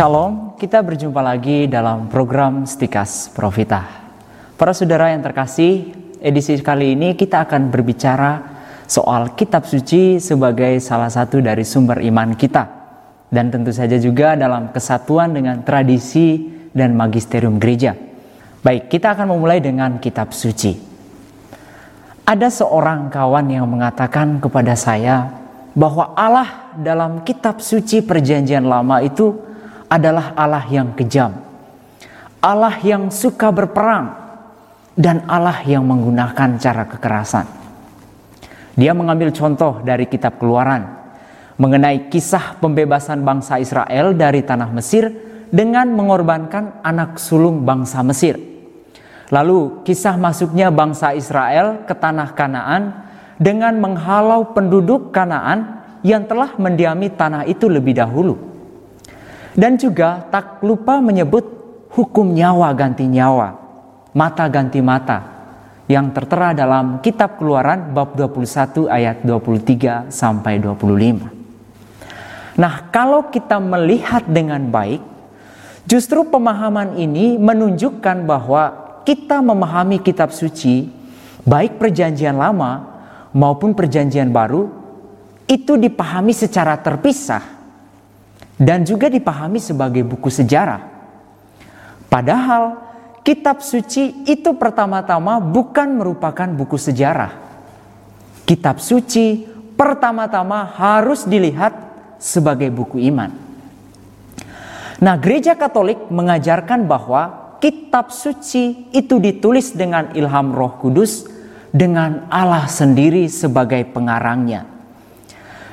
Shalom, kita berjumpa lagi dalam program Stikas Profita. Para saudara yang terkasih, edisi kali ini kita akan berbicara soal kitab suci sebagai salah satu dari sumber iman kita. Dan tentu saja juga dalam kesatuan dengan tradisi dan magisterium gereja. Baik, kita akan memulai dengan kitab suci. Ada seorang kawan yang mengatakan kepada saya bahwa Allah dalam kitab suci perjanjian lama itu adalah Allah yang kejam, Allah yang suka berperang, dan Allah yang menggunakan cara kekerasan. Dia mengambil contoh dari Kitab Keluaran mengenai kisah pembebasan bangsa Israel dari tanah Mesir dengan mengorbankan anak sulung bangsa Mesir. Lalu kisah masuknya bangsa Israel ke tanah Kanaan dengan menghalau penduduk Kanaan yang telah mendiami tanah itu lebih dahulu. Dan juga tak lupa menyebut hukum nyawa ganti nyawa, mata ganti mata yang tertera dalam kitab Keluaran bab 21 ayat 23 sampai 25. Nah, kalau kita melihat dengan baik, justru pemahaman ini menunjukkan bahwa kita memahami kitab suci, baik perjanjian lama maupun perjanjian baru, itu dipahami secara terpisah dan juga dipahami sebagai buku sejarah. Padahal kitab suci itu pertama-tama bukan merupakan buku sejarah. Kitab suci pertama-tama harus dilihat sebagai buku iman. Nah, gereja Katolik mengajarkan bahwa kitab suci itu ditulis dengan ilham Roh Kudus dengan Allah sendiri sebagai pengarangnya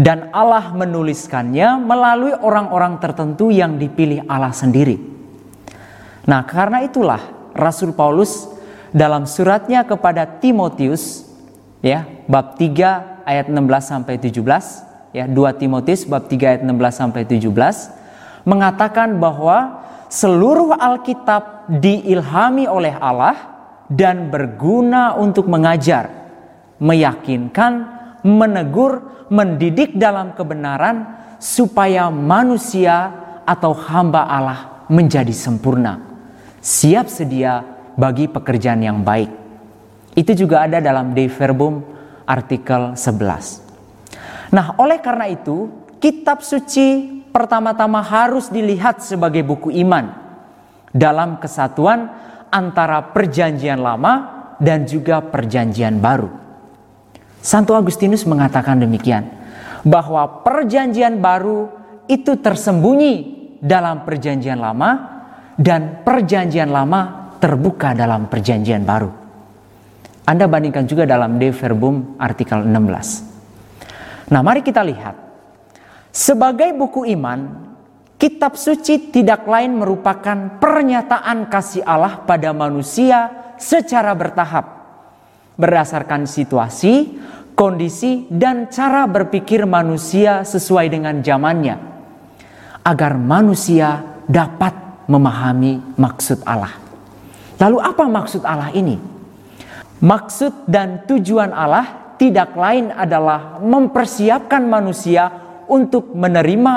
dan Allah menuliskannya melalui orang-orang tertentu yang dipilih Allah sendiri. Nah, karena itulah Rasul Paulus dalam suratnya kepada Timotius ya, bab 3 ayat 16 sampai 17 ya, 2 Timotius bab 3 ayat 16 sampai 17 mengatakan bahwa seluruh Alkitab diilhami oleh Allah dan berguna untuk mengajar, meyakinkan, menegur, mendidik dalam kebenaran supaya manusia atau hamba Allah menjadi sempurna, siap sedia bagi pekerjaan yang baik. Itu juga ada dalam De Verbum artikel 11. Nah, oleh karena itu, kitab suci pertama-tama harus dilihat sebagai buku iman dalam kesatuan antara perjanjian lama dan juga perjanjian baru. Santo Agustinus mengatakan demikian, bahwa perjanjian baru itu tersembunyi dalam perjanjian lama dan perjanjian lama terbuka dalam perjanjian baru. Anda bandingkan juga dalam De Verbum artikel 16. Nah, mari kita lihat. Sebagai buku iman, kitab suci tidak lain merupakan pernyataan kasih Allah pada manusia secara bertahap berdasarkan situasi, kondisi, dan cara berpikir manusia sesuai dengan zamannya, agar manusia dapat memahami maksud Allah. Lalu, apa maksud Allah ini? Maksud dan tujuan Allah tidak lain adalah mempersiapkan manusia untuk menerima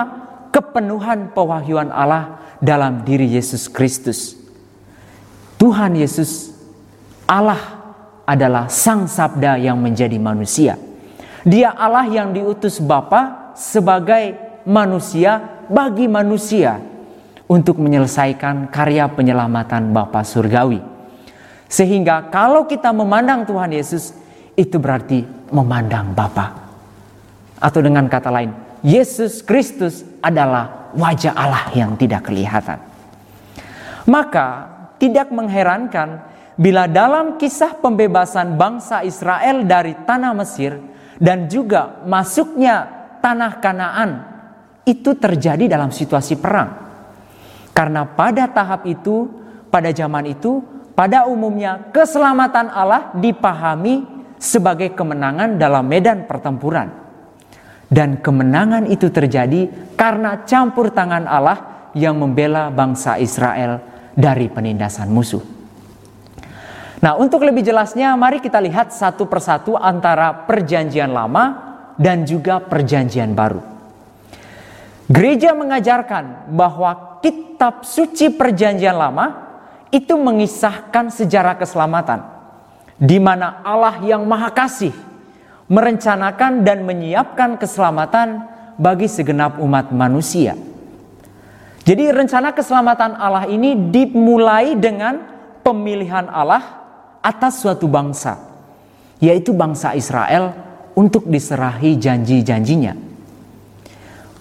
kepenuhan pewahyuan Allah dalam diri Yesus Kristus. Tuhan Yesus, Allah adalah Sang Sabda yang menjadi manusia. Dia Allah yang diutus Bapa sebagai manusia bagi manusia untuk menyelesaikan karya penyelamatan Bapa surgawi. Sehingga kalau kita memandang Tuhan Yesus itu berarti memandang Bapa. Atau dengan kata lain, Yesus Kristus adalah wajah Allah yang tidak kelihatan. Maka tidak mengherankan bila dalam kisah pembebasan bangsa Israel dari tanah Mesir dan juga masuknya tanah Kanaan itu terjadi dalam situasi perang. Karena pada tahap itu, pada zaman itu, pada umumnya keselamatan Allah dipahami sebagai kemenangan dalam medan pertempuran. Dan kemenangan itu terjadi karena campur tangan Allah yang membela bangsa Israel dari penindasan musuh. Nah, untuk lebih jelasnya, mari kita lihat satu persatu antara Perjanjian Lama dan juga Perjanjian Baru. Gereja mengajarkan bahwa kitab suci perjanjian lama itu mengisahkan sejarah keselamatan di mana Allah yang maha kasih merencanakan dan menyiapkan keselamatan bagi segenap umat manusia. Jadi rencana keselamatan Allah ini dimulai dengan pemilihan Allah atas suatu bangsa, yaitu bangsa Israel untuk diserahi janji-janjinya.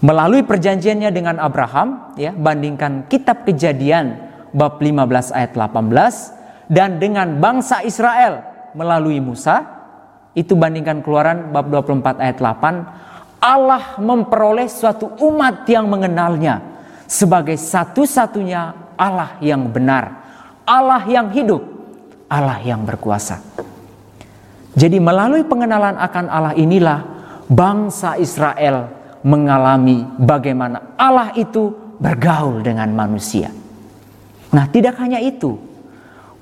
Melalui perjanjiannya dengan Abraham, ya, bandingkan kitab Kejadian bab 15 ayat 18 dan dengan bangsa Israel melalui Musa, itu bandingkan keluaran bab 24 ayat 8, Allah memperoleh suatu umat yang mengenalnya sebagai satu-satunya Allah yang benar, Allah yang hidup, Allah yang berkuasa. Jadi melalui pengenalan akan Allah inilah bangsa Israel mengalami bagaimana Allah itu bergaul dengan manusia. Nah, tidak hanya itu.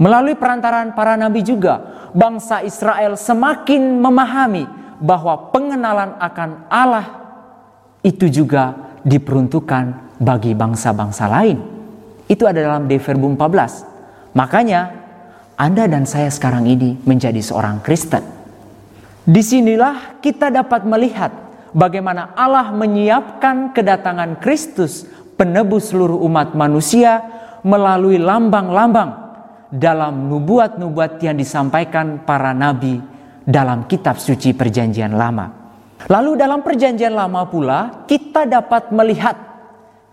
Melalui perantaran para nabi juga, bangsa Israel semakin memahami bahwa pengenalan akan Allah itu juga diperuntukkan bagi bangsa-bangsa lain. Itu ada dalam Deverbum 14. Makanya anda dan saya sekarang ini menjadi seorang Kristen. Di sinilah kita dapat melihat bagaimana Allah menyiapkan kedatangan Kristus penebus seluruh umat manusia melalui lambang-lambang dalam nubuat-nubuat yang disampaikan para nabi dalam kitab suci perjanjian lama. Lalu dalam perjanjian lama pula kita dapat melihat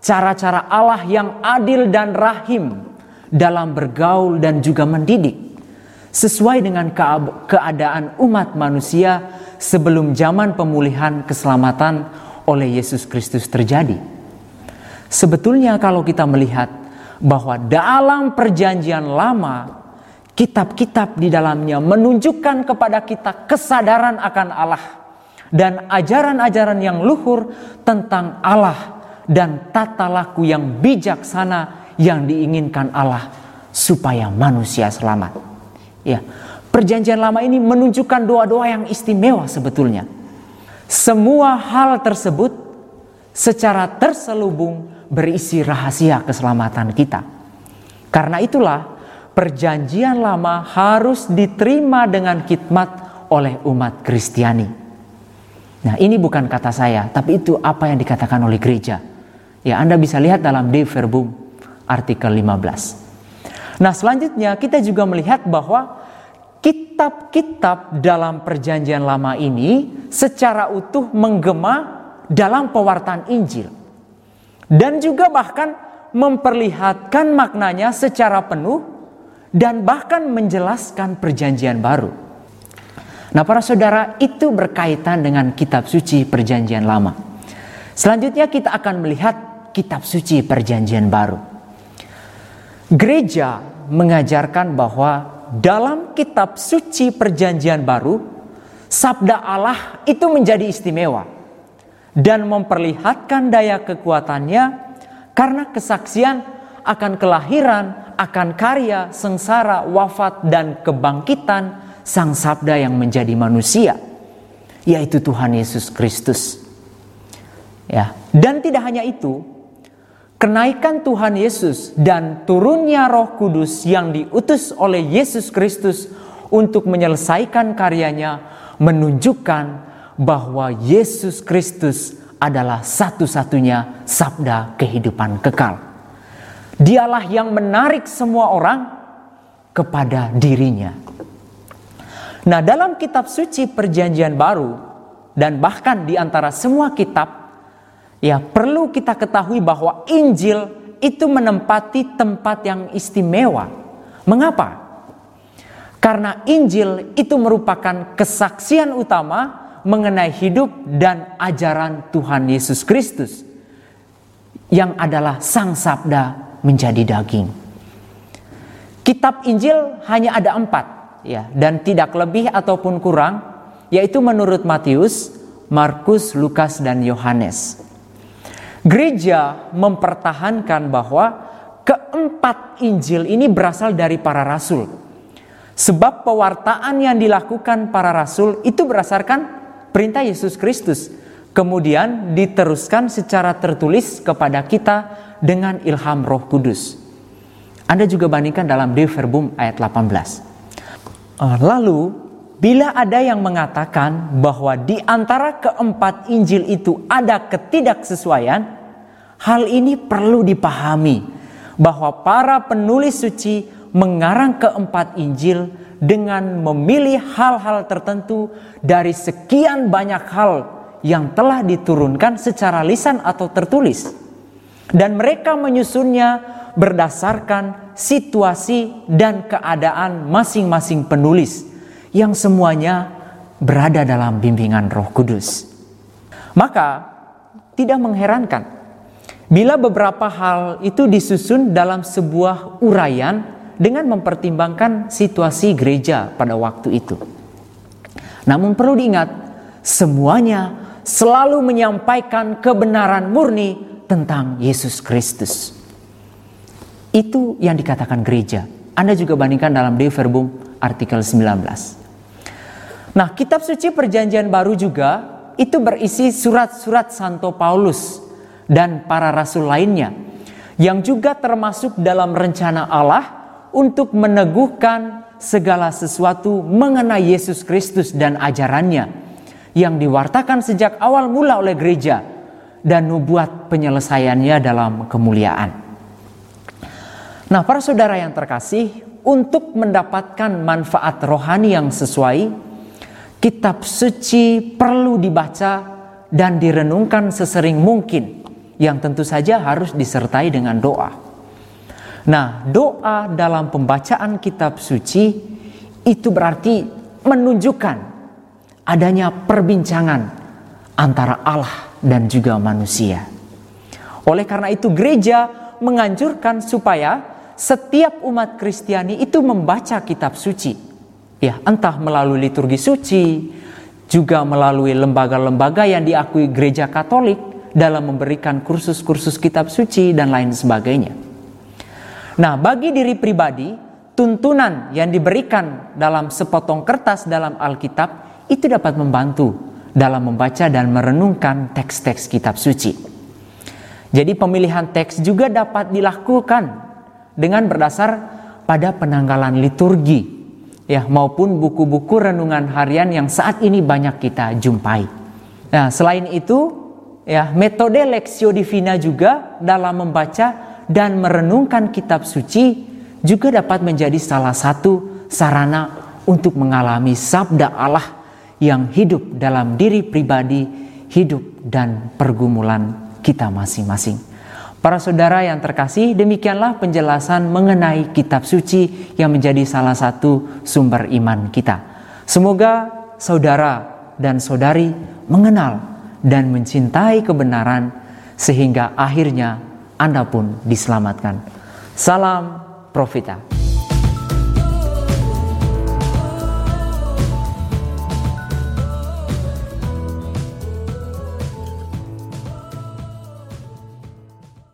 cara-cara Allah yang adil dan rahim dalam bergaul dan juga mendidik sesuai dengan keadaan umat manusia sebelum zaman pemulihan keselamatan oleh Yesus Kristus terjadi. Sebetulnya kalau kita melihat bahwa dalam perjanjian lama kitab-kitab di dalamnya menunjukkan kepada kita kesadaran akan Allah dan ajaran-ajaran yang luhur tentang Allah dan tata laku yang bijaksana yang diinginkan Allah supaya manusia selamat. Ya, perjanjian lama ini menunjukkan doa-doa yang istimewa sebetulnya. Semua hal tersebut secara terselubung berisi rahasia keselamatan kita. Karena itulah perjanjian lama harus diterima dengan khidmat oleh umat Kristiani. Nah, ini bukan kata saya, tapi itu apa yang dikatakan oleh gereja. Ya, Anda bisa lihat dalam De Verbum artikel 15. Nah, selanjutnya kita juga melihat bahwa kitab-kitab dalam perjanjian lama ini secara utuh menggema dalam pewartaan Injil. Dan juga bahkan memperlihatkan maknanya secara penuh dan bahkan menjelaskan perjanjian baru. Nah, para saudara, itu berkaitan dengan kitab suci perjanjian lama. Selanjutnya kita akan melihat kitab suci perjanjian baru. Gereja mengajarkan bahwa dalam kitab suci perjanjian baru, sabda Allah itu menjadi istimewa dan memperlihatkan daya kekuatannya karena kesaksian akan kelahiran, akan karya, sengsara, wafat, dan kebangkitan Sang Sabda yang menjadi manusia, yaitu Tuhan Yesus Kristus. Ya, dan tidak hanya itu, kenaikan Tuhan Yesus dan turunnya Roh Kudus yang diutus oleh Yesus Kristus untuk menyelesaikan karyanya menunjukkan bahwa Yesus Kristus adalah satu-satunya sabda kehidupan kekal. Dialah yang menarik semua orang kepada dirinya. Nah, dalam kitab suci Perjanjian Baru dan bahkan di antara semua kitab Ya, perlu kita ketahui bahwa Injil itu menempati tempat yang istimewa. Mengapa? Karena Injil itu merupakan kesaksian utama mengenai hidup dan ajaran Tuhan Yesus Kristus yang adalah Sang Sabda menjadi daging. Kitab Injil hanya ada empat, ya, dan tidak lebih ataupun kurang, yaitu menurut Matius, Markus, Lukas, dan Yohanes. Gereja mempertahankan bahwa keempat Injil ini berasal dari para rasul. Sebab pewartaan yang dilakukan para rasul itu berdasarkan perintah Yesus Kristus kemudian diteruskan secara tertulis kepada kita dengan ilham Roh Kudus. Anda juga bandingkan dalam De Verbum ayat 18. Ah, lalu, bila ada yang mengatakan bahwa di antara keempat Injil itu ada ketidaksesuaian, hal ini perlu dipahami bahwa para penulis suci mengarang keempat Injil dengan memilih hal-hal tertentu dari sekian banyak hal yang telah diturunkan secara lisan atau tertulis. Dan mereka menyusunnya berdasarkan situasi dan keadaan masing-masing penulis yang semuanya berada dalam bimbingan Roh Kudus. Maka tidak mengherankan bila beberapa hal itu disusun dalam sebuah uraian dengan mempertimbangkan situasi gereja pada waktu itu. Namun perlu diingat, semuanya selalu menyampaikan kebenaran murni tentang Yesus Kristus. Itu yang dikatakan gereja. Anda juga bandingkan dalam De Verbum artikel 19. Nah, kitab suci perjanjian baru juga itu berisi surat-surat Santo Paulus dan para rasul lainnya yang juga termasuk dalam rencana Allah untuk meneguhkan segala sesuatu mengenai Yesus Kristus dan ajarannya yang diwartakan sejak awal mula oleh gereja dan nubuat penyelesaiannya dalam kemuliaan. Nah, para saudara yang terkasih, untuk mendapatkan manfaat rohani yang sesuai, kitab suci perlu dibaca dan direnungkan sesering mungkin, yang tentu saja harus disertai dengan doa. Nah, doa dalam pembacaan kitab suci itu berarti menunjukkan adanya perbincangan antara Allah dan juga manusia. Oleh karena itu, gereja menganjurkan supaya setiap umat Kristiani itu membaca kitab suci. Ya, entah melalui liturgi suci, juga melalui lembaga-lembaga yang diakui gereja Katolik dalam memberikan kursus-kursus kitab suci dan lain sebagainya. Nah, bagi diri pribadi, tuntunan yang diberikan dalam sepotong kertas dalam Alkitab itu dapat membantu dalam membaca dan merenungkan teks-teks kitab suci. Jadi pemilihan teks juga dapat dilakukan dengan berdasar pada penanggalan liturgi ya maupun buku-buku renungan harian yang saat ini banyak kita jumpai. Nah, selain itu ya metode Lexio Divina juga dalam membaca dan merenungkan kitab suci juga dapat menjadi salah satu sarana untuk mengalami sabda Allah yang hidup dalam diri pribadi, hidup dan pergumulan kita masing-masing. Para saudara yang terkasih, demikianlah penjelasan mengenai kitab suci yang menjadi salah satu sumber iman kita. Semoga saudara dan saudari mengenal dan mencintai kebenaran sehingga akhirnya Anda pun diselamatkan. Salam Profita.